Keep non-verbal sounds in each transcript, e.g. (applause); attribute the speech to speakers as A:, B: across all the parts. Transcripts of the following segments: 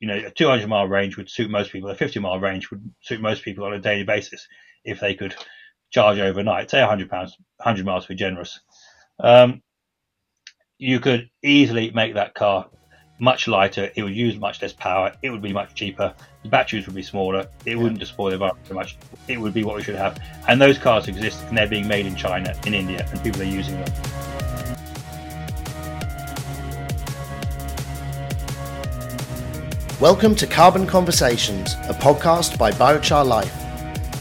A: you know, a 200 mile range would suit most people. A 50 mile range would suit most people on a daily basis if they could charge overnight. Say 100 pounds, 100 miles to be generous. Um, you could easily make that car much lighter. It would use much less power. It would be much cheaper. The batteries would be smaller. It wouldn't destroy the environment so much. It would be what we should have. And those cars exist, and they're being made in China, in India, and people are using them.
B: Welcome to Carbon Conversations, a podcast by Biochar Life,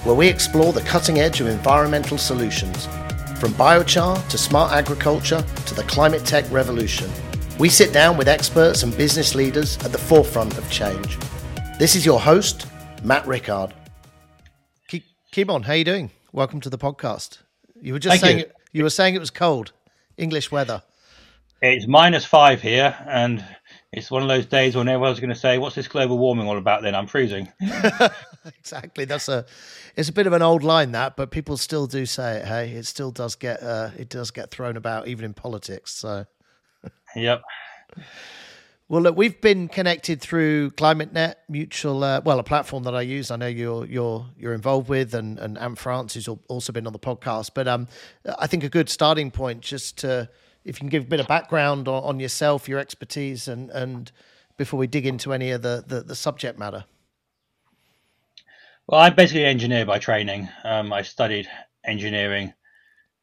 B: where we explore the cutting edge of environmental solutions. From biochar to smart agriculture to the climate tech revolution, we sit down with experts and business leaders at the forefront of change. This is your host, Matt Rickard. Kimon, how you doing? Welcome to the podcast. You were just
A: Thank
B: saying
A: you.
B: It, you were saying it was cold, English weather.
A: It's minus five here, and it's one of those days when everyone's going to say, "What's this global warming all about?" Then I'm freezing. (laughs)
B: exactly. That's a it's a bit of an old line that, but people still do say it. Hey, it still does get uh, it does get thrown about even in politics. So,
A: yep.
B: well, look, we've been connected through ClimateNet Mutual, uh, well, a platform that I use. I know you're you're you're involved with, and and Anne France, who's also been on the podcast. But um, I think a good starting point just to if you can give a bit of background on, on yourself, your expertise, and and before we dig into any of the, the, the subject matter.
A: Well, I'm basically an engineer by training. Um, I studied engineering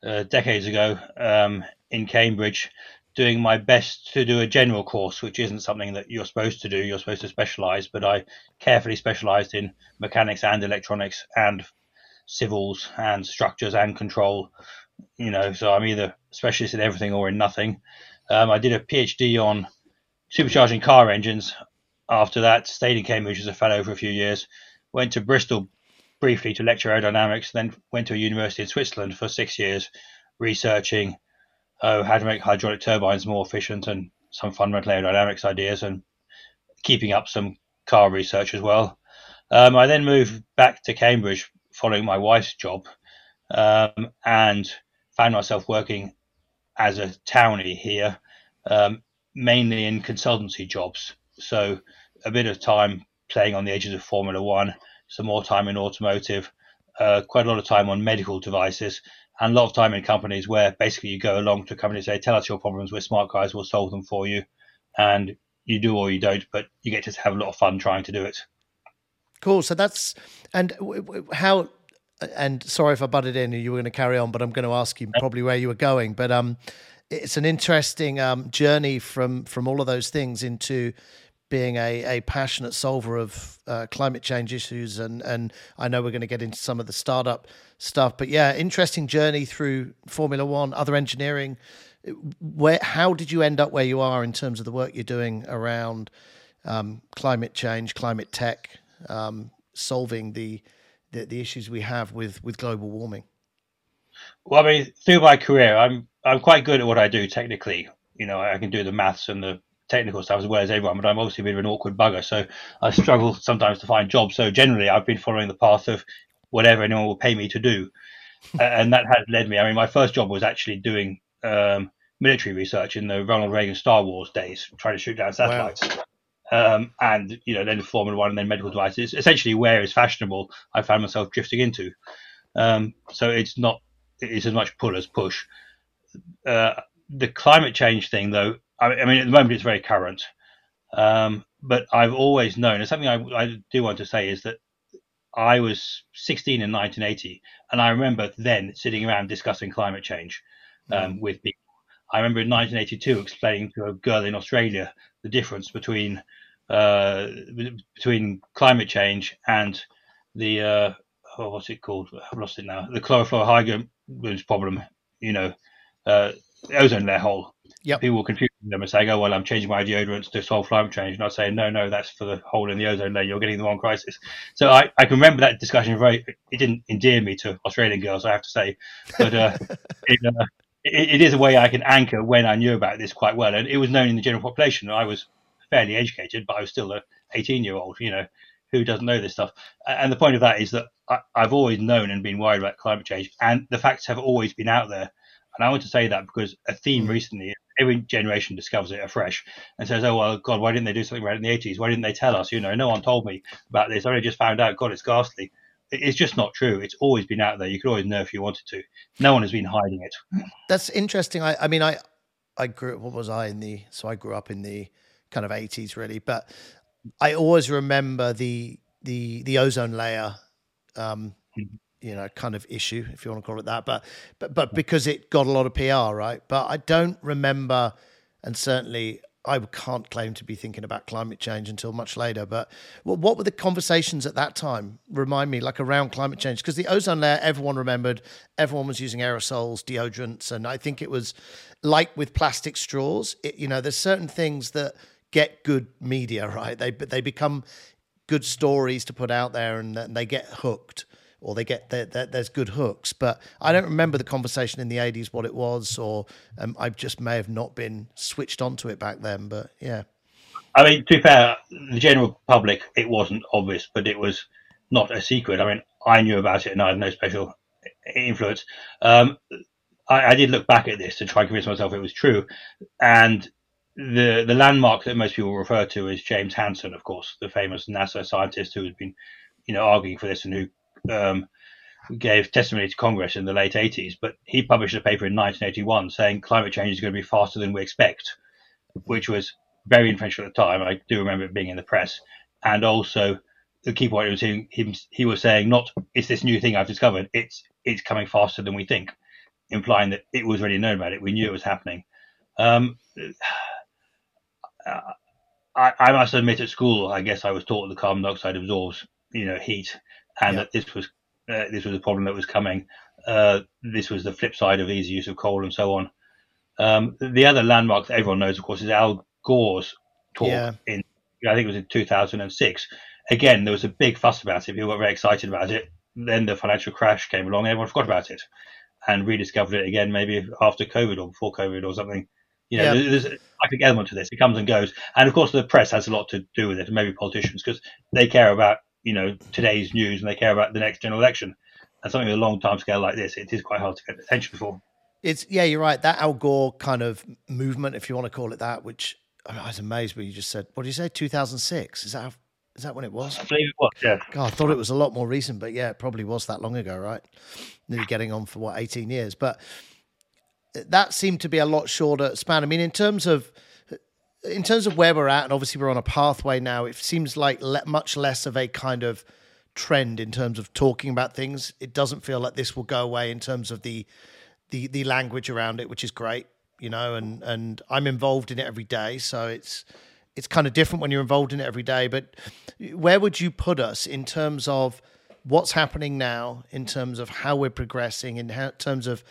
A: uh, decades ago um, in Cambridge, doing my best to do a general course, which isn't something that you're supposed to do. You're supposed to specialize, but I carefully specialized in mechanics and electronics and civils and structures and control. You know, so I'm either specialist in everything or in nothing. Um, I did a PhD on supercharging car engines. After that, stayed in Cambridge as a fellow for a few years went to Bristol briefly to lecture aerodynamics, then went to a university in Switzerland for six years, researching oh, how to make hydraulic turbines more efficient and some fundamental aerodynamics ideas, and keeping up some car research as well. Um, I then moved back to Cambridge following my wife's job, um, and found myself working as a townie here, um, mainly in consultancy jobs. So a bit of time playing on the edges of Formula One, some more time in automotive, uh, quite a lot of time on medical devices, and a lot of time in companies where basically you go along to a company and say, tell us your problems, we're smart guys, we'll solve them for you. And you do or you don't, but you get to have a lot of fun trying to do it.
B: Cool. So that's, and how, and sorry if I butted in and you were going to carry on, but I'm going to ask you probably where you were going. But um, it's an interesting um, journey from from all of those things into being a, a passionate solver of uh, climate change issues, and and I know we're going to get into some of the startup stuff, but yeah, interesting journey through Formula One, other engineering. Where how did you end up where you are in terms of the work you're doing around um, climate change, climate tech, um, solving the, the the issues we have with with global warming?
A: Well, I mean, through my career, I'm I'm quite good at what I do technically. You know, I can do the maths and the technical stuff as well as everyone, but I'm obviously a bit of an awkward bugger, so I struggle sometimes to find jobs. So generally, I've been following the path of whatever anyone will pay me to do, and that has led me. I mean, my first job was actually doing um, military research in the Ronald Reagan Star Wars days, trying to shoot down satellites. Wow. Um, and you know, then Formula One, and then medical devices. Essentially, where is fashionable, I found myself drifting into. Um, so it's not it's as much pull as push. Uh, the climate change thing, though, I mean, at the moment it's very current, um, but I've always known, and something I, I, do want to say is that I was 16 in 1980, and I remember then sitting around discussing climate change um, mm. with people. I remember in 1982 explaining to a girl in Australia the difference between uh, between climate change and the uh, oh, what's it called? I've lost it now. The chlorofluorocarbons problem. You know, uh, ozone layer hole.
B: Yep.
A: People will confuse them and saying, "Oh, well, I'm changing my deodorants to solve climate change," and I say, "No, no, that's for the hole in the ozone layer. You're getting the wrong crisis." So I, I can remember that discussion very. It didn't endear me to Australian girls, I have to say, but uh, (laughs) it, uh, it, it is a way I can anchor when I knew about this quite well, and it was known in the general population. I was fairly educated, but I was still a 18 year old. You know, who doesn't know this stuff? And the point of that is that I, I've always known and been worried about climate change, and the facts have always been out there And I want to say that because a theme
B: Mm.
A: recently, every generation discovers it afresh and says, "Oh well, God, why didn't they do something about it in the '80s? Why didn't they tell us? You know, no one told me about this. I only just found out. God, it's ghastly." It's just not true. It's always been out there. You could always know if you wanted to. No one has been hiding it.
B: That's interesting. I, I mean, I, I grew. What was I in the? So I grew up in the kind of eighties, really. But I always remember the the the ozone layer, um,
A: Mhm.
B: you know, kind of issue, if you want to call it that. But but but because it got a lot of PR, right? But I don't remember, and certainly I can't claim to be thinking about climate change until much later. But what, what were the conversations at that time? Remind me, like around climate change, because the ozone layer, everyone remembered. Everyone was using aerosols, deodorants, and I think it was like with plastic straws. It, you know, there's certain things that get good media, right? They they become good stories to put out there, and, and they get hooked or they get there, there, there's good hooks. But I don't remember the conversation in the 80s what it was, or um, I just may have not been switched onto it back then. But yeah,
A: I mean, to be fair, the general public, it wasn't obvious, but it was not a secret. I mean, I knew about it and I had no special influence. Um, I, I did look back at this to try and convince myself it was true. And the the landmark that most people refer to is James Hansen, of course, the famous NASA scientist who has been, you know, arguing for this and who um, gave testimony to Congress in the late 80s. But he published a paper in 1981 saying climate change is going to be faster than we expect, which was very influential at the time. I do remember it being in the press. And also, the key point was he, he, he was saying, not it's this new thing I've discovered, it's it's coming faster than we think, implying that it was already known about it. We knew it was happening. Um, I, I must admit, at school, I guess I was taught that carbon dioxide absorbs, you know, heat, and
B: Yeah.
A: that this was uh, this was a problem that was coming. Uh, this was the flip side of easy use of coal and so on. Um, the other landmark that everyone knows, of course, is Al Gore's talk
B: Yeah.
A: in, I think it was in 2006. Again, there was a big fuss about it. People got very excited about it. Then the financial crash came along, and everyone forgot about it, and rediscovered it again, maybe after COVID or before COVID or something. You know,
B: Yeah.
A: there's I think element to this. It comes and goes, and of course, the press has a lot to do with it, and maybe politicians because they care about you know today's news and they care about the next general election. And something with a long time scale like this, it is quite hard to get attention for.
B: it's yeah, you're right. That Al Gore kind of movement, if you want to call it that, which I, mean, I was amazed when you just said, what did you say, 2006? Is that how, is that when it was?
A: I believe it was, yeah.
B: God, I thought it was a lot more recent, but yeah, it probably was that long ago, right? Nearly getting on for what, 18 years. But that seemed to be a lot shorter span. I mean, in terms of in terms of where we're at, and obviously we're on a pathway now, it seems like le- much less of a kind of trend in terms of talking about things. It doesn't feel like this will go away in terms of the the the language around it, which is great, you know, and and I'm involved in it every day, so it's it's kind of different when you're involved in it every day. But where would you put us in terms of what's happening now, in terms of how we're progressing, in terms of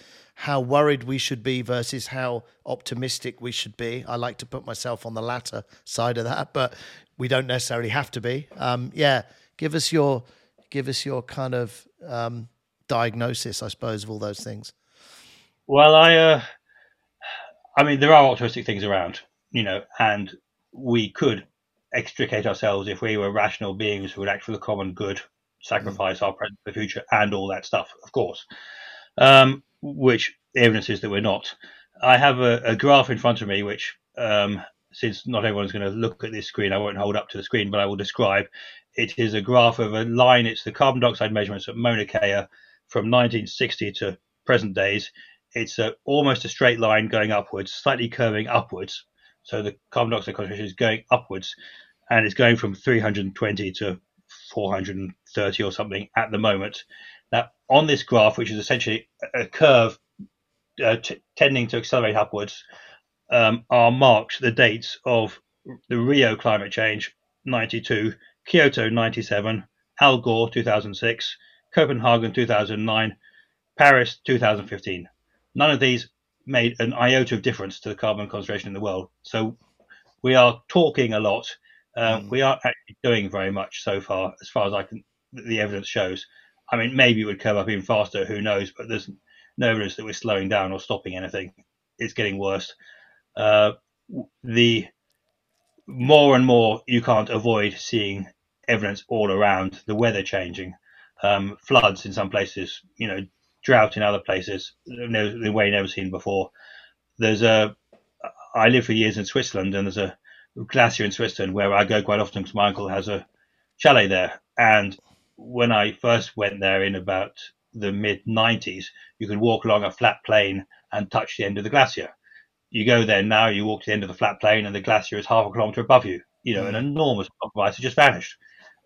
B: how worried we should be versus how optimistic we should be? I like to put myself on the latter side of that, but we don't necessarily have to be. Um, yeah, give us your give us your kind of um, diagnosis, I suppose, of all those things.
A: Well, I, uh, I mean, there are altruistic things around, you know, and we could extricate ourselves if we were rational beings who would act for the common good, sacrifice our present for the future, and all that stuff, of course. Um, which evidence is that we're not. I have a, a graph in front of me, which, um, since not everyone's going to look at this screen, I won't hold up to the screen, but I will describe. It is a graph of a line. It's the carbon dioxide measurements at Mauna Kea from 1960 to present days. It's a, almost a straight line going upwards, slightly curving upwards. So the carbon dioxide concentration is going upwards, and it's going from 320 to 430 or something at the moment. On this graph, which is essentially a curve uh, t- tending to accelerate upwards, um, are marked the dates of the Rio climate change 92, Kyoto 97, Al Gore 2006, Copenhagen 2009, Paris 2015. None of these made an iota of difference to the carbon concentration in the world. So we are talking a lot. Um,
B: Mm.
A: We aren't actually doing very much so far, as far as I can. The evidence shows. I mean, maybe it would come up even faster. Who knows? But there's no evidence that we're slowing down or stopping anything. It's getting worse. Uh, the more and more you can't avoid seeing evidence all around the weather changing, um, floods in some places, you know, drought in other places, no, the way never seen before. There's a, I lived for years in Switzerland, and there's a glacier in Switzerland where I go quite often because my uncle has a chalet there. And when I first went there in about the mid 90s, you could walk along a flat plain and touch the end of the glacier. You go there now, you walk to the end of the flat plain, and the glacier is half a kilometre above you. You know, an mm. enormous block of ice has just vanished.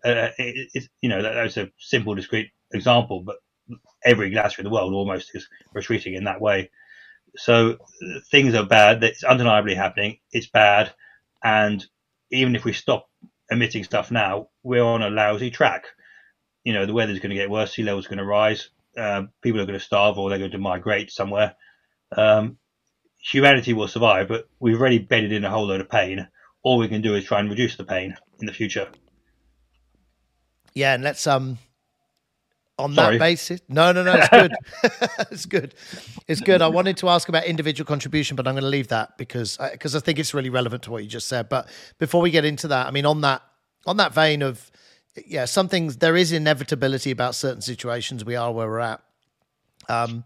A: Uh, it, it, you know, that, that's a simple, discrete example, but every glacier in the world almost is retreating in that way. So things are bad. It's undeniably happening. It's bad, and even if we stop emitting stuff now, we're on a lousy track. You know, the weather's going to get worse. Sea levels going to rise. Uh, people are going to starve, or they're going to migrate somewhere. Um, humanity will survive, but we've already bedded in a whole load of pain. All we can do is try and reduce the pain in the future.
B: Yeah, and let's um on Sorry. that basis. No, no, no, it's good. (laughs) it's good. It's good. I wanted to ask about individual contribution, but I'm going to leave that because because I, I think it's really relevant to what you just said. But before we get into that, I mean, on that on that vein of yeah, some things there is inevitability about certain situations. We are where we're at. Um,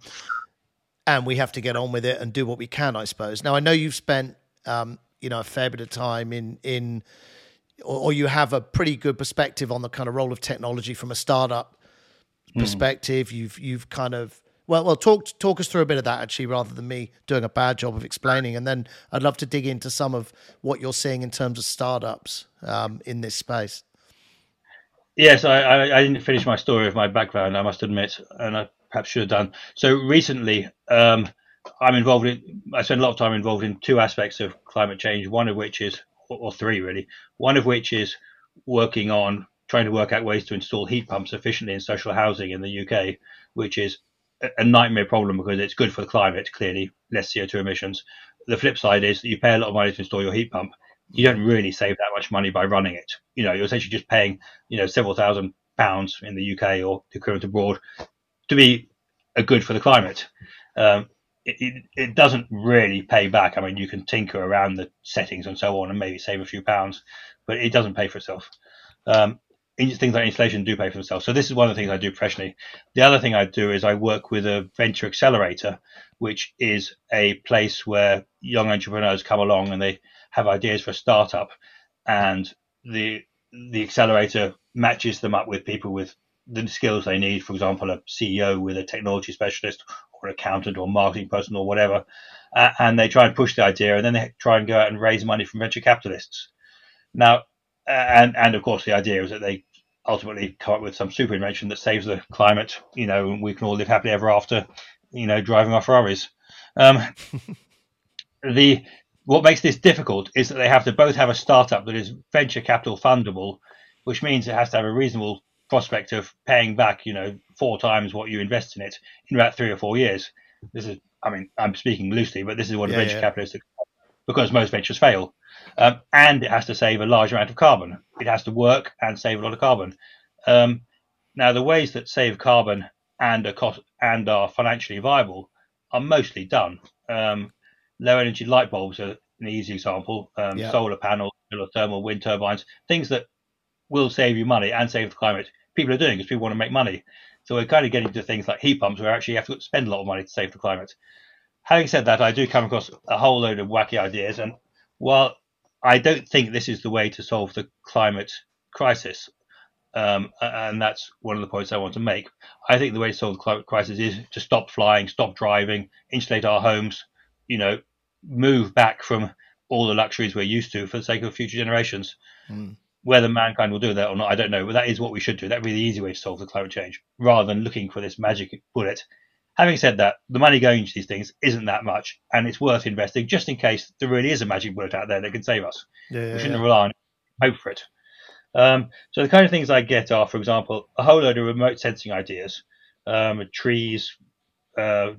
B: and we have to get on with it and do what we can, I suppose. Now, I know you've spent, um, you know, a fair bit of time in in, or, or, you have a pretty good perspective on the kind of role of technology from a startup mm. perspective. You've you've kind of well, well, talk talk us through a bit of that actually, rather than me doing a bad job of explaining. And then I'd love to dig into some of what you're seeing in terms of startups um, in this space.
A: Yes, I, I, I, didn't finish my story of my background. I must admit, and I perhaps should have done. So recently, um, I'm involved in. I spend a lot of time involved in two aspects of climate change. One of which is, or three really. One of which is working on trying to work out ways to install heat pumps efficiently in social housing in the UK, which is a nightmare problem because it's good for the climate, clearly, less CO2 emissions. The flip side is that you pay a lot of money to install your heat pump. You don't really save that much money by running it. You know, you're essentially just paying, you know, several thousand pounds in the UK or the equivalent abroad to be a good for the climate. Um, it, it, it, doesn't really pay back. I mean, you can tinker around the settings and so on and maybe save a few pounds, but it doesn't pay for itself. Um, things like installation do pay for themselves. So this is one of the things I do professionally. The other thing I do is I work with a venture accelerator, which is a place where young entrepreneurs come along and they have ideas for a startup, and the the accelerator matches them up with people with the skills they need. For example, a CEO with a technology specialist or an accountant or marketing person or whatever, uh, and they try and push the idea, and then they try and go out and raise money from venture capitalists. Now, and and of course, the idea is that they ultimately come up with some super invention that saves the climate, you know, and we can all live happily ever after, you know, driving our Ferraris. Um, (laughs) the what makes this difficult is that they have to both have a startup that is venture capital fundable, which means it has to have a reasonable prospect of paying back, you know, four times what you invest in it in about three or four years. This is, I mean, I'm speaking loosely, but this is what yeah, a venture yeah. capitalist because most ventures fail. Um, and it has to save a large amount of carbon. It has to work and save a lot of carbon. Um, now, the ways that save carbon and are cost and are financially viable are mostly done. Um, low energy light bulbs are an easy example. Um, yeah. Solar panels, thermal, wind turbines, things that will save you money and save the climate. People are doing because people want to make money. So we're kind of getting to things like heat pumps where actually you have to spend a lot of money to save the climate. Having said that, I do come across a whole load of wacky ideas, and while I don't think this is the way to solve the climate crisis. Um, and that's one of the points I want to make. I think the way to solve the climate crisis is to stop flying, stop driving, insulate our homes, you know, move back from all the luxuries we're used to for the sake of future generations. Mm. Whether mankind will do that or not, I don't know, but that is what we should do. That would be the easy way to solve the climate change rather than looking for this magic bullet Having said that, the money going into these things isn't that much, and it's worth investing just in case there really is a magic bullet out there that can save us. Yeah, yeah, we shouldn't yeah. rely on it, hope for it. Um, so the kind of things I get are, for example, a whole load of remote sensing ideas, um, trees, uh,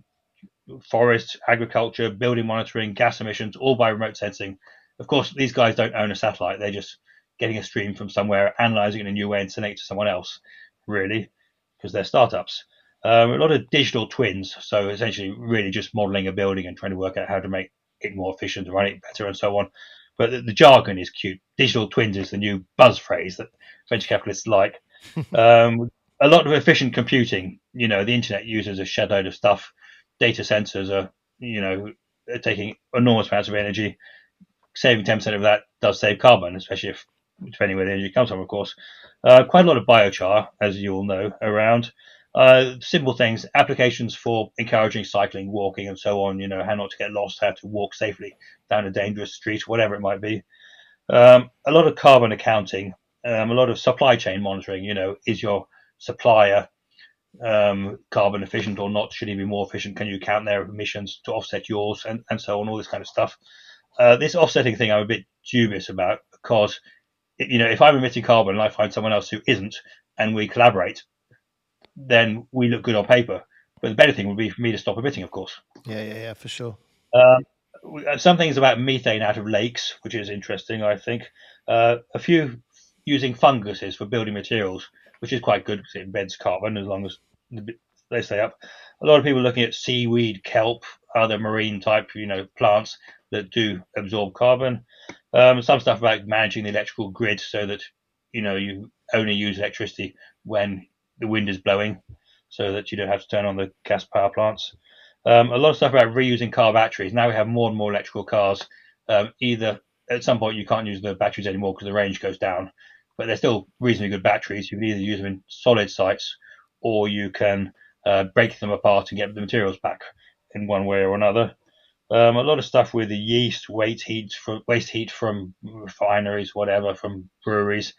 A: forests, agriculture, building monitoring, gas emissions, all by remote sensing. Of course, these guys don't own a satellite; they're just getting a stream from somewhere, analyzing it in a new way, and sending it to someone else. Really, because they're startups. Um, a lot of digital twins, so essentially really just modeling a building and trying to work out how to make it more efficient, run it better, and so on. But the, the jargon is cute. Digital twins is the new buzz phrase that venture capitalists like. (laughs) um, a lot of efficient computing. You know, the internet uses a shed load of stuff. Data centers are, you know, are taking enormous amounts of energy. Saving 10% of that does save carbon, especially if, depending where the energy comes from, of course. Uh, quite a lot of biochar, as you all know, around. Uh, simple things, applications for encouraging cycling, walking, and so on. You know, how not to get lost, how to walk safely down a dangerous street, whatever it might be. Um, a lot of carbon accounting, um, a lot of supply chain monitoring. You know, is your supplier um, carbon efficient or not? Should he be more efficient? Can you count their emissions to offset yours, and, and so on? All this kind of stuff. Uh, this offsetting thing, I'm a bit dubious about because, you know, if I'm emitting carbon and I find someone else who isn't, and we collaborate, then we look good on paper. But the better thing would be for me to stop emitting, of course.
B: Yeah, yeah, yeah, for sure.
A: Um, some things about methane out of lakes, which is interesting, I think. Uh, a few using funguses for building materials, which is quite good because it embeds carbon as long as they stay up. A lot of people looking at seaweed, kelp, other marine type, you know, plants that do absorb carbon. Um, some stuff about managing the electrical grid so that you know you only use electricity when the wind is blowing so that you don't have to turn on the gas power plants. Um, a lot of stuff about reusing car batteries. Now we have more and more electrical cars. Um, either at some point you can't use the batteries anymore because the range goes down, but they're still reasonably good batteries. You can either use them in solid sites or you can uh, break them apart and get the materials back in one way or another. Um, a lot of stuff with the yeast, waste heat, from, waste heat from refineries, whatever, from breweries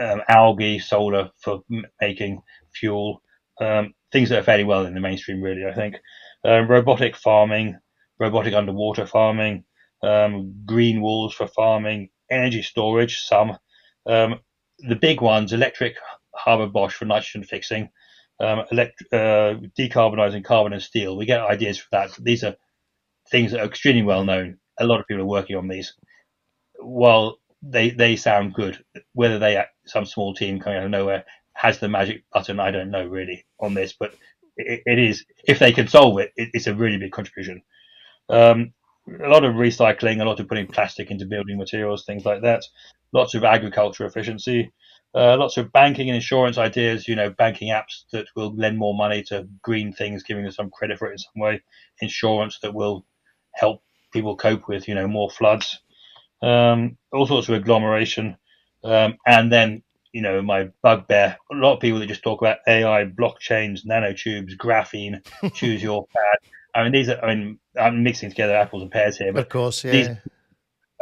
A: um, algae, solar for making fuel, um, things that are fairly well in the mainstream, really, I think. Um, robotic farming, robotic underwater farming, um, green walls for farming, energy storage, some. Um, the big ones, electric Haber-Bosch for nitrogen fixing, um, elect- uh, carbon and steel. We get ideas for that. These are things that are extremely well known. A lot of people are working on these. While they they sound good. Whether they some small team coming out of nowhere has the magic button, I don't know really on this, but it, it is if they can solve it, it, it's a really big contribution. Um, a lot of recycling, a lot of putting plastic into building materials, things like that. Lots of agriculture efficiency, uh, lots of banking and insurance ideas. You know, banking apps that will lend more money to green things, giving them some credit for it in some way. Insurance that will help people cope with you know more floods um, all sorts of agglomeration, um, and then you know my bugbear. A lot of people that just talk about AI, blockchains, nanotubes, graphene. (laughs) choose your pad. I mean, these are. I mean, I'm mixing together apples and pears here, but
B: of course, yeah.
A: These,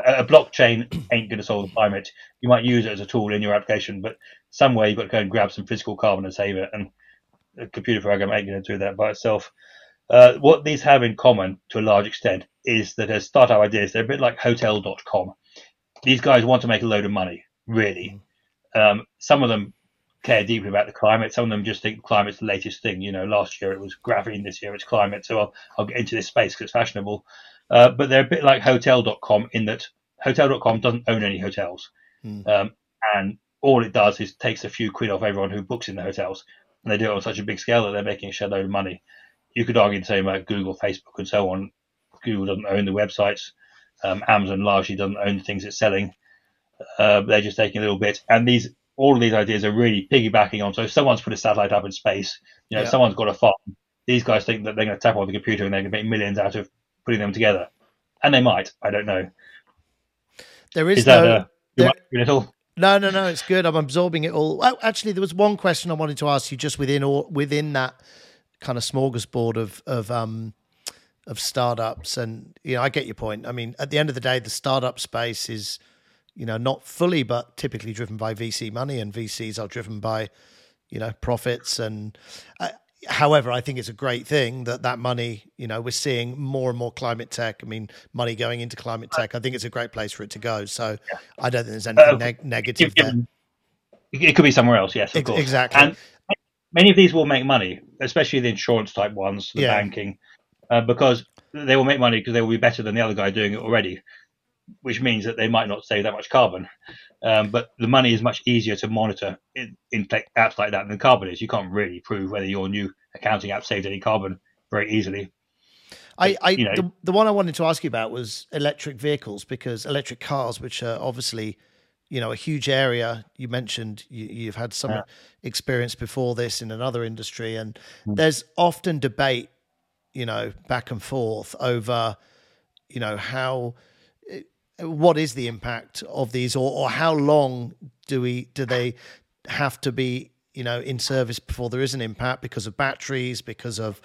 A: a blockchain ain't going to solve the climate. You might use it as a tool in your application, but somewhere you've got to go and grab some physical carbon and save it. And a computer program ain't going to do that by itself. Uh, what these have in common to a large extent is that as startup ideas, they're a bit like hotel.com. These guys want to make a load of money, really. Um, some of them care deeply about the climate. Some of them just think climate's the latest thing. You know, last year it was graphene, this year it's climate. So I'll, I'll get into this space because it's fashionable. Uh, but they're a bit like hotel.com in that hotel.com doesn't own any hotels. Mm. Um, and all it does is takes a few quid off everyone who books in the hotels. And they do it on such a big scale that they're making a shed load of money you could argue the same about Google, Facebook, and so on. Google doesn't own the websites. Um, Amazon largely doesn't own the things it's selling. Uh, they're just taking a little bit. And these, all of these ideas are really piggybacking on. So if someone's put a satellite up in space, you know, yeah. someone's got a farm. These guys think that they're going to tap on the computer and they're going to make millions out of putting them together, and they might. I don't know.
B: There is, is no. That, uh, there, no, no, no. It's good. I'm absorbing it all. Well, actually, there was one question I wanted to ask you just within or within that kind of smorgasbord of of um of startups and you know I get your point. I mean, at the end of the day, the startup space is you know not fully but typically driven by VC money, and VCs are driven by you know profits and. Uh, however, I think it's a great thing that that money, you know, we're seeing more and more climate tech. I mean, money going into climate tech. I think it's a great place for it to go. So yeah. I don't think there's anything uh, neg- negative it, there.
A: It could be somewhere else, yes, of course.
B: Exactly.
A: And many of these will make money, especially the insurance type ones, the yeah. banking, uh, because they will make money because they will be better than the other guy doing it already, which means that they might not save that much carbon. Um, but the money is much easier to monitor in, in, apps like that than carbon is. You can't really prove whether your new accounting app saved any carbon very easily.
B: I, I you know, the, the one I wanted to ask you about was electric vehicles because electric cars, which are obviously you know a huge area. You mentioned you, have had some yeah. experience before this in another industry, and mm. there's often debate, you know, back and forth over, you know, how what is the impact of these, or or how long do we do they have to be you know in service before there is an impact because of batteries, because of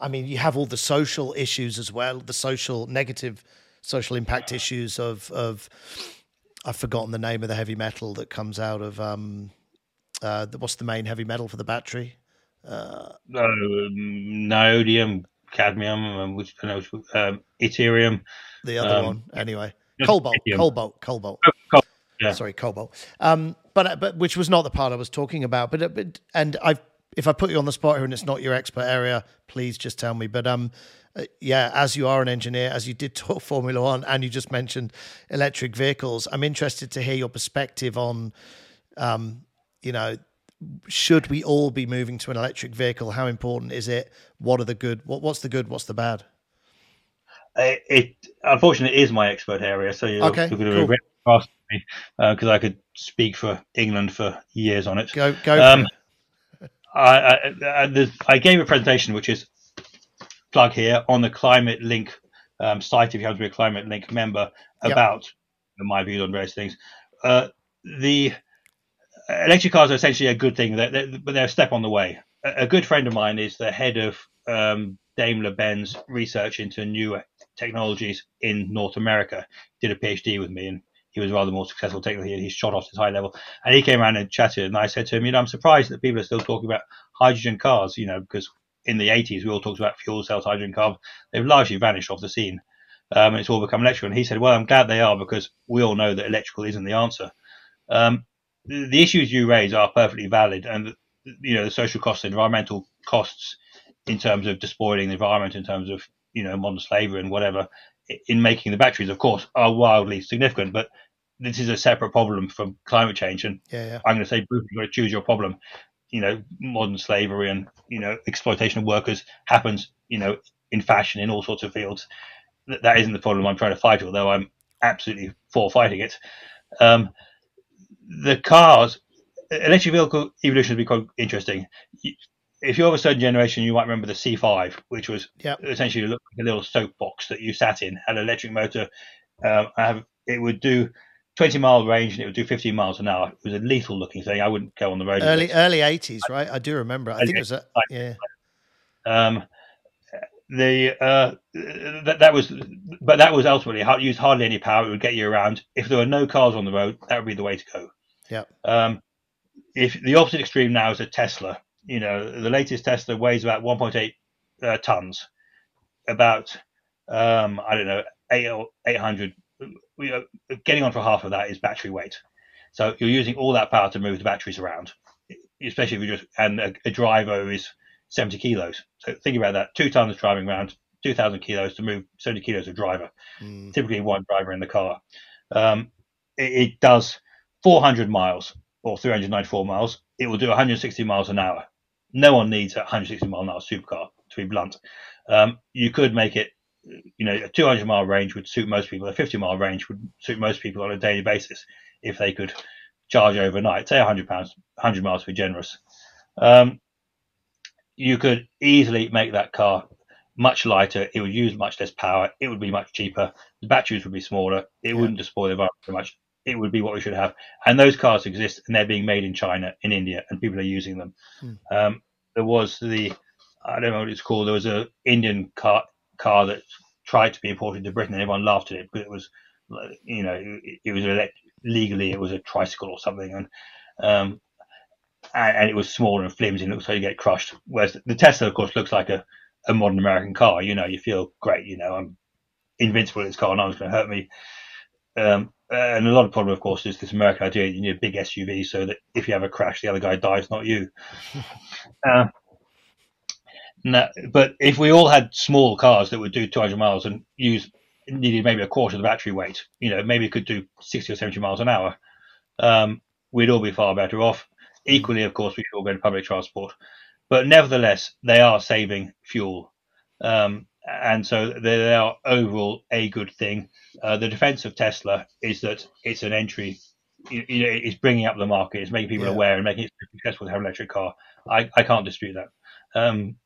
B: I mean, you have all the social issues as well, the social negative social impact issues of of I've forgotten the name of the heavy metal that comes out of um, uh, what's the main heavy metal for the battery?
A: Uh, um, niobium, cadmium, um, which know, um, yttrium.
B: The other um, one, anyway. Cobalt, cobalt, cobalt. Oh, cobalt. Yeah. Sorry, cobalt. Um, but but which was not the part I was talking about. But, but and I if I put you on the spot here and it's not your expert area, please just tell me. But um, uh, yeah, as you are an engineer, as you did (laughs) talk Formula One, and you just mentioned electric vehicles, I'm interested to hear your perspective on, um, you know, should we all be moving to an electric vehicle? How important is it? What are the good? What, what's the good? What's the bad?
A: Uh, it unfortunately is my expert area, so you're,
B: okay,
A: you're going to cool. me because uh, I could speak for England for years on it.
B: Go, go. Um,
A: I, I, I, I, gave a presentation which is plug here on the Climate Link um, site if you have to be a Climate Link member about yep. my views on various things. Uh, the electric cars are essentially a good thing, they're, they're, but they're a step on the way. A, a, good friend of mine is the head of um, Daimler Benz research into new technologies in North America. Did a PhD with me, and he was rather more successful technically. He shot off his high level, and he came around and chatted. And I said to him, you know, I'm surprised that people are still talking about hydrogen cars, you know, because in the 80s, we all talked about fuel cells, hydrogen cars. They've largely vanished off the scene. Um, it's all become electrical. And he said, well, I'm glad they are because we all know that electrical isn't the answer. Um, the, issues you raise are perfectly valid. And, you know, the social costs, environmental costs in terms of despoiling the environment, in terms of, you know, modern slavery and whatever, in making the batteries, of course, are wildly significant. But this is a separate problem from climate change. And
B: yeah, yeah.
A: I'm going to say, Bruce, you've got to choose your problem you know modern slavery and you know exploitation of workers happens you know in fashion in all sorts of fields that, that isn't the problem i'm trying to fight although i'm absolutely for fighting it um, the cars electric vehicle evolution has quite interesting if you're of a certain generation you might remember the C5 which was
B: yep.
A: essentially like a little soapbox that you sat in had an electric motor um, have, it would do 20 mile range and it would do 15 miles an hour. It was a lethal looking thing. I wouldn't go on the road.
B: Early early 80s, right? I do remember. I think it was a, yeah.
A: Um, the uh, that that was, but that was ultimately used hardly any power. It would get you around. If there were no cars on the road, that would be the way to go.
B: Yeah.
A: Um, if the opposite extreme now is a Tesla, you know, the latest Tesla weighs about 1.8 uh, tons, about um, I don't know, eight 800 we are, getting on for half of that is battery weight. So you're using all that power to move the batteries around, especially if you just and a, a driver is 70 kilos. So think about that: two tons driving around, 2,000 kilos to move 70 kilos of driver. Mm. Typically, one driver in the car. Um, it, it, does 400 miles or 394 miles. It will do 160 miles an hour. No one needs a 160 mile an hour supercar, to be blunt. Um, you could make it you know, a 200 mile range would suit most people. A 50 mile range would suit most people on a daily basis if they could charge overnight. Say 100 pounds, 100 miles to be generous. Um, you could easily make that car much lighter. It would use much less power. It would be much cheaper. The batteries would be smaller. It yeah. wouldn't despoil the environment so much. It would be what we should have. And those cars exist, and they're being made in China, in India, and people are using them. Hmm. Um, there was the I don't know what it's called. There was a Indian car car that tried to be imported to Britain, and everyone laughed at it because it was, you know, it, it was elect- legally it was a tricycle or something, and um, and, and, it was small and flimsy, and looks like you get crushed. Whereas the Tesla, of course, looks like a, a modern American car. You know, you feel great. You know, I'm invincible in this car, no one's going to hurt me. Um, and a lot of problem, of course, is this American idea you need a big SUV so that if you have a crash, the other guy dies, not you. (laughs) uh, no, but if we all had small cars that would do 200 miles and use needed maybe a quarter of the battery weight, you know, maybe it could do 60 or 70 miles an hour, um, we'd all be far better off. Equally, of course, we should all go to public transport. But nevertheless, they are saving fuel. Um, and so they are overall a good thing. Uh, the defense of Tesla is that it's an entry you, you know, it's bringing up the market, it's making people yeah. aware and making it successful to have an electric car. I, I can't dispute that. Um,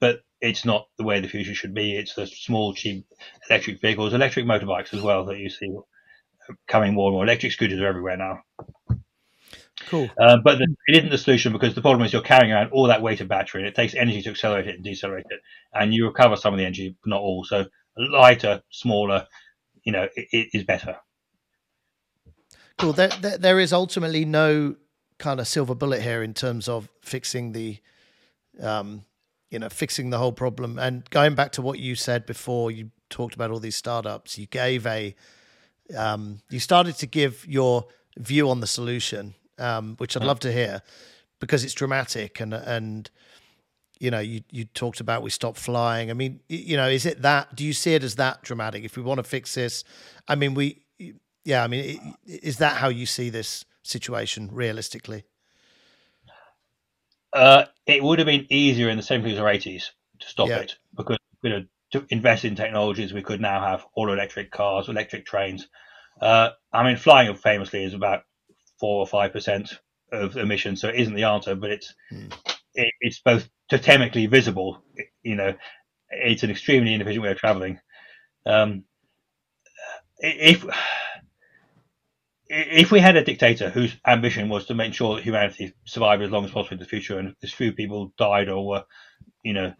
A: but it's not the way the future should be. It's the small, cheap electric vehicles, electric motorbikes as well that you see coming more and more. Electric scooters are everywhere now.
B: Cool.
A: Uh, but the, it isn't the solution because the problem is you're carrying around all that weight of battery and it takes energy to accelerate it and decelerate it. And you recover some of the energy, but not all. So lighter, smaller, you know, it, it is better.
B: Cool. There, there, there is ultimately no kind of silver bullet here in terms of fixing the, um, you know, fixing the whole problem. And going back to what you said before, you talked about all these startups. You gave a, um, you started to give your view on the solution, um, which I'd love to hear because it's dramatic and and you know you you talked about we stopped flying. I mean, you know, is it that? Do you see it as that dramatic? If we want to fix this, I mean, we yeah, I mean, is that how you see this situation realistically?
A: Uh, it would have been easier in the 70s or 80s to stop yeah. it because you know to invest in technologies we could now have all electric cars, electric trains. Uh, I mean, flying famously is about four or five percent of emissions, so it isn't the answer, but it's mm. it, it's both totemically visible. You know, it's an extremely inefficient way of traveling. Um, if if we had a dictator whose ambition was to make sure that humanity survived as long as possible in the future, and as few people died or were, you know,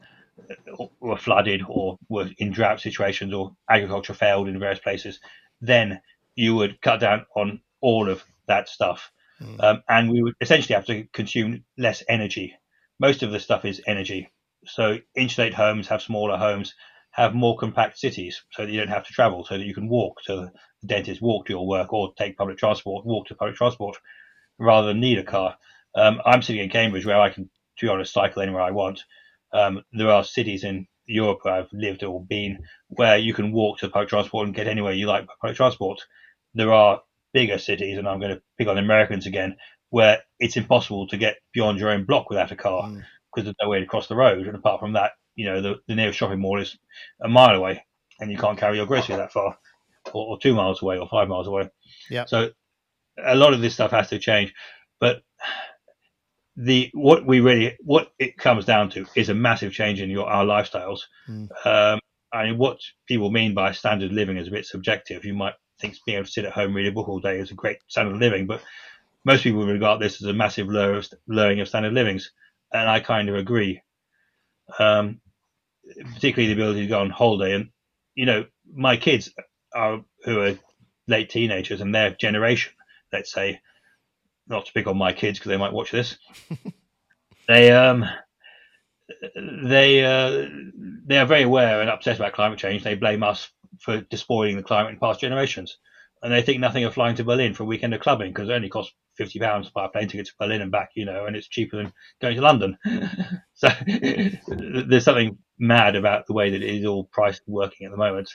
A: were flooded or were in drought situations or agriculture failed in various places, then you would cut down on all of that stuff. Mm. Um, and we would essentially have to consume less energy. Most of the stuff is energy. So insulate homes, have smaller homes, have more compact cities so that you don't have to travel, so that you can walk to the dentist, walk to your work, or take public transport, walk to public transport, rather than need a car. Um, I'm sitting in Cambridge where I can, to be honest, cycle anywhere I want. Um, there are cities in Europe where I've lived or been where you can walk to public transport and get anywhere you like by public transport. There are bigger cities, and I'm going to pick on Americans again, where it's impossible to get beyond your own block without a car mm. because there's no way to cross the road. And apart from that, you know, the, the nearest shopping mall is a mile away, and you can't carry your groceries that far, or, or two miles away, or five miles away.
B: Yeah.
A: So a lot of this stuff has to change, but the what we really what it comes down to is a massive change in your our lifestyles. Mm. Um, I mean, what people mean by standard living is a bit subjective. You might think being able to sit at home read a book all day is a great standard of living, but most people regard this as a massive lowering of standard livings, and I kind of agree. Um, particularly the ability to go on holiday, and you know, my kids are who are late teenagers and their generation, let's say, not to pick on my kids because they might watch this. (laughs) they um they uh, they are very aware and upset about climate change. They blame us for despoiling the climate in past generations, and they think nothing of flying to Berlin for a weekend of clubbing because it only costs fifty pounds to buy a plane ticket to Berlin and back, you know, and it's cheaper than going to London. (laughs) so (laughs) there's something mad about the way that it is all priced and working at the moment.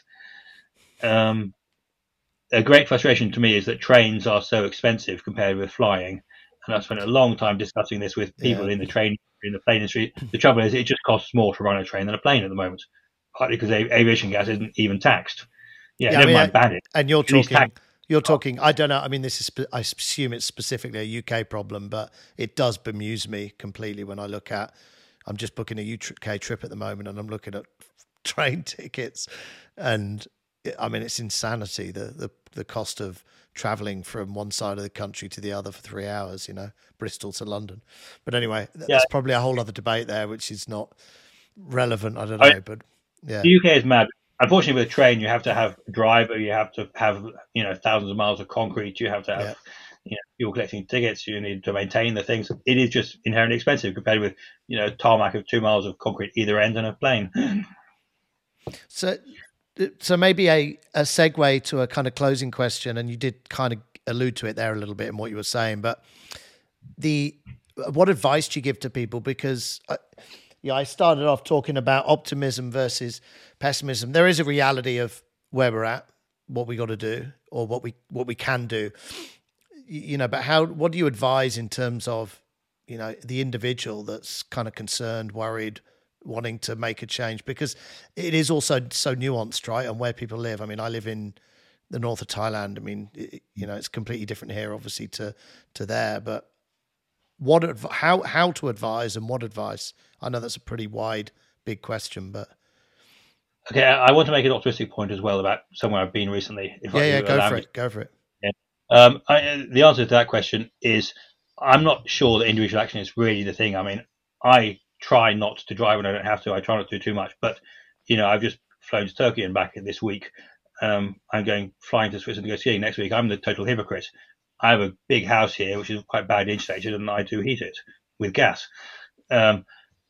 A: Um, a great frustration to me is that trains are so expensive compared with flying. And I've spent a long time discussing this with people yeah. in the train, in the plane industry. The trouble is, it just costs more to run a train than a plane at the moment, partly because aviation gas isn't even taxed. Yeah, yeah never I mean, mind bandit.
B: And you're talking, you're talking. I don't know. I mean, this is. I assume it's specifically a UK problem, but it does bemuse me completely when I look at. I'm just booking a UK trip at the moment, and I'm looking at (laughs) train tickets, and I mean, it's insanity the the the cost of traveling from one side of the country to the other for three hours. You know, Bristol to London. But anyway, that's yeah. probably a whole other debate there, which is not relevant. I don't know, I, but yeah,
A: the UK is mad. Unfortunately, with a train, you have to have a driver, you have to have you know thousands of miles of concrete, you have to have. Yeah. You know, you're collecting tickets, you need to maintain the things. It is just inherently expensive compared with, you know, tarmac of two miles of concrete either end and a plane. (laughs)
B: So so maybe a, a segue to a kind of closing question, and you did kind of allude to it there a little bit in what you were saying, but the what advice do you give to people? Because I, uh, yeah, I started off talking about optimism versus pessimism. There is a reality of where we're at, what we got to do, or what we what we can do. You know, but how? What do you advise in terms of you know the individual that's kind of concerned, worried? wanting to make a change because it is also so nuanced, right? And where people live. I mean, I live in the north of Thailand. I mean, it, you know, it's completely different here, obviously, to to there. But what adv- how how to advise and what advice? I know that's a pretty wide, big question, but
A: okay, I want to make an optimistic point as well about somewhere I've been recently.
B: If yeah, I, yeah, go for me. it. Go for it.
A: Yeah. Um, I, the answer to that question is I'm not sure that individual action is really the thing. I mean, I try not to drive when I don't have to. I try not to do too much, but you know, I've just flown to Turkey and back this week. Um, I'm going flying to Switzerland to go skiing next week. I'm the total hypocrite. I have a big house here, which is quite badly insulated, and I do heat it with gas. Um,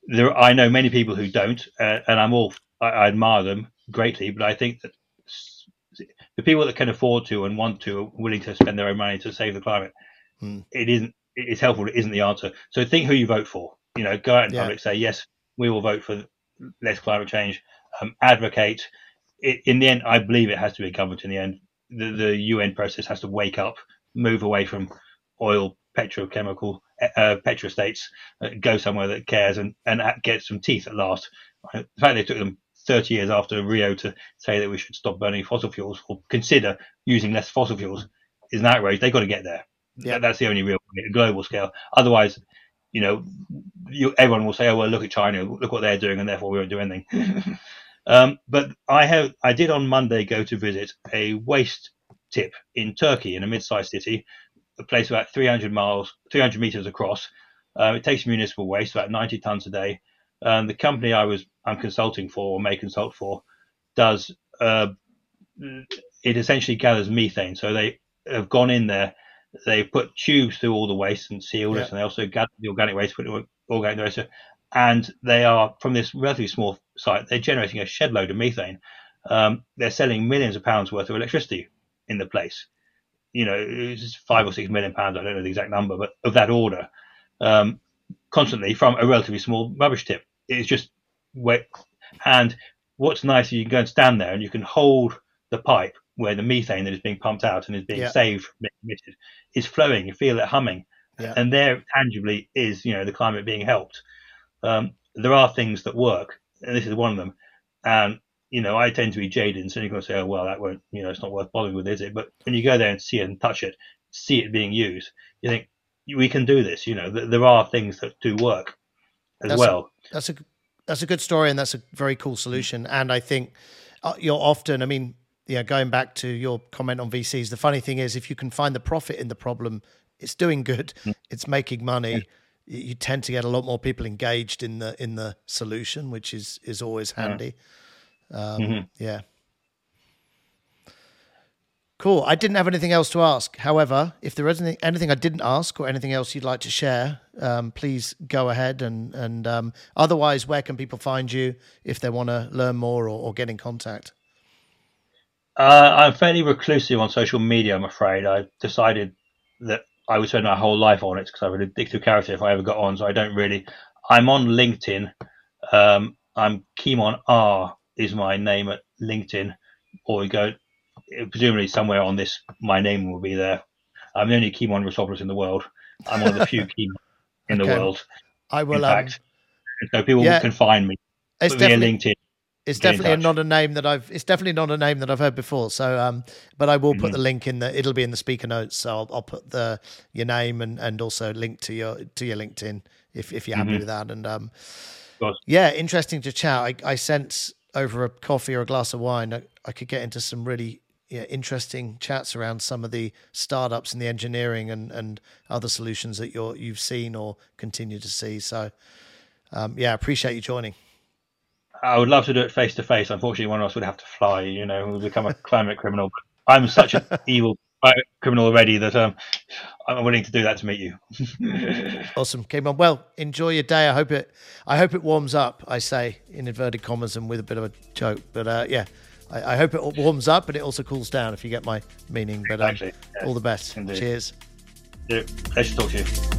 A: there, I know many people who don't, uh, and I'm all I, I, admire them greatly. But I think that the people that can afford to and want to are willing to spend their own money to save the climate. Hmm. It isn't. It's helpful. It isn't the answer. So think who you vote for. You know, go out in yeah. public, say yes, we will vote for less climate change. Um, advocate. It, in the end, I believe it has to be government. In the end, the, the UN process has to wake up move away from oil, petrochemical, uh, petrostates, uh, go somewhere that cares and, and get some teeth at last. The fact they took them 30 years after Rio to say that we should stop burning fossil fuels or consider using less fossil fuels is an outrage. They've got to get there. Yeah. That's the only real global scale. Otherwise, you know, you, everyone will say, "Oh well, look at China, look what they're doing," and therefore we won't do anything. (laughs) um, but I have, I did on Monday go to visit a waste tip in Turkey, in a mid-sized city, a place about 300 miles, 300 meters across. Uh, it takes municipal waste, about 90 tons a day. And the company I was I'm consulting for, or may consult for, does uh, it essentially gathers methane. So they have gone in there, they've put tubes through all the waste and sealed yeah. it, and they also gather the organic waste, put it organic waste, and they are from this relatively small site. They're generating a shed load of methane. Um, they're selling millions of pounds worth of electricity in the place. You know, it's five or six million pounds. I don't know the exact number, but of that order, um, constantly from a relatively small rubbish tip. It's just wet. And what's nice is you can go and stand there and you can hold the pipe where the methane that is being pumped out and is being yeah. saved from being emitted is flowing. You feel it humming, yeah. and there tangibly is you know the climate being helped. Um, there are things that work, and this is one of them. And you know, I tend to be jaded, so you're going to say, oh, well, that won't, you know, it's not worth bothering with, is it? But when you go there and see it and touch it, see it being used, you think, we can do this. You know, there are things that do work as
B: that's
A: well.
B: A, that's a that's a good story, and that's a very cool solution. And I think uh, you're often, I mean, yeah, going back to your comment on VCs, the funny thing is, if you can find the profit in the problem, it's doing good, mm. it's making money. You tend to get a lot more people engaged in the in the solution, which is is always handy. Yeah. Um, mm-hmm. Yeah. Cool. I didn't have anything else to ask. However, if there is anything, anything I didn't ask or anything else you'd like to share, um, please go ahead. And and um, otherwise, where can people find you if they want to learn more or, or get in contact?
A: Uh, I'm fairly reclusive on social media. I'm afraid I decided that I would spend my whole life on it because I'm an addictive character if I ever got on. So I don't really. I'm on LinkedIn. Um, I'm Kimon R is my name at LinkedIn, or we go presumably somewhere on this, my name will be there. I'm the only Kimon Roussopoulos in the world. I'm one of the few (laughs) Kimon in okay. the world.
B: I will. In um, fact,
A: um, so people yeah, can find me it's via LinkedIn.
B: It's definitely not a name that I've. It's definitely not a name that I've heard before. So, um, but I will put mm-hmm. the link in the. It'll be in the speaker notes. So I'll, I'll put the your name and and also link to your to your LinkedIn if if you're happy mm-hmm. with that. And um, yeah, interesting to chat. I, I sense over a coffee or a glass of wine, I, I could get into some really yeah, interesting chats around some of the startups and the engineering and, and other solutions that you're you've seen or continue to see. So, um, yeah, appreciate you joining.
A: I would love to do it face to face. Unfortunately, one of us would have to fly. You know, we become a (laughs) climate criminal. I'm such an (laughs) evil criminal already that um, I'm willing to do that to meet you. (laughs)
B: awesome, Kimon. Well, enjoy your day. I hope it. I hope it warms up. I say in inverted commas and with a bit of a joke, but uh, yeah, I, I, hope it warms up, but it also cools down. If you get my meaning. But um, yeah. all the best. Indeed. Cheers.
A: Yeah, pleasure to talk to you.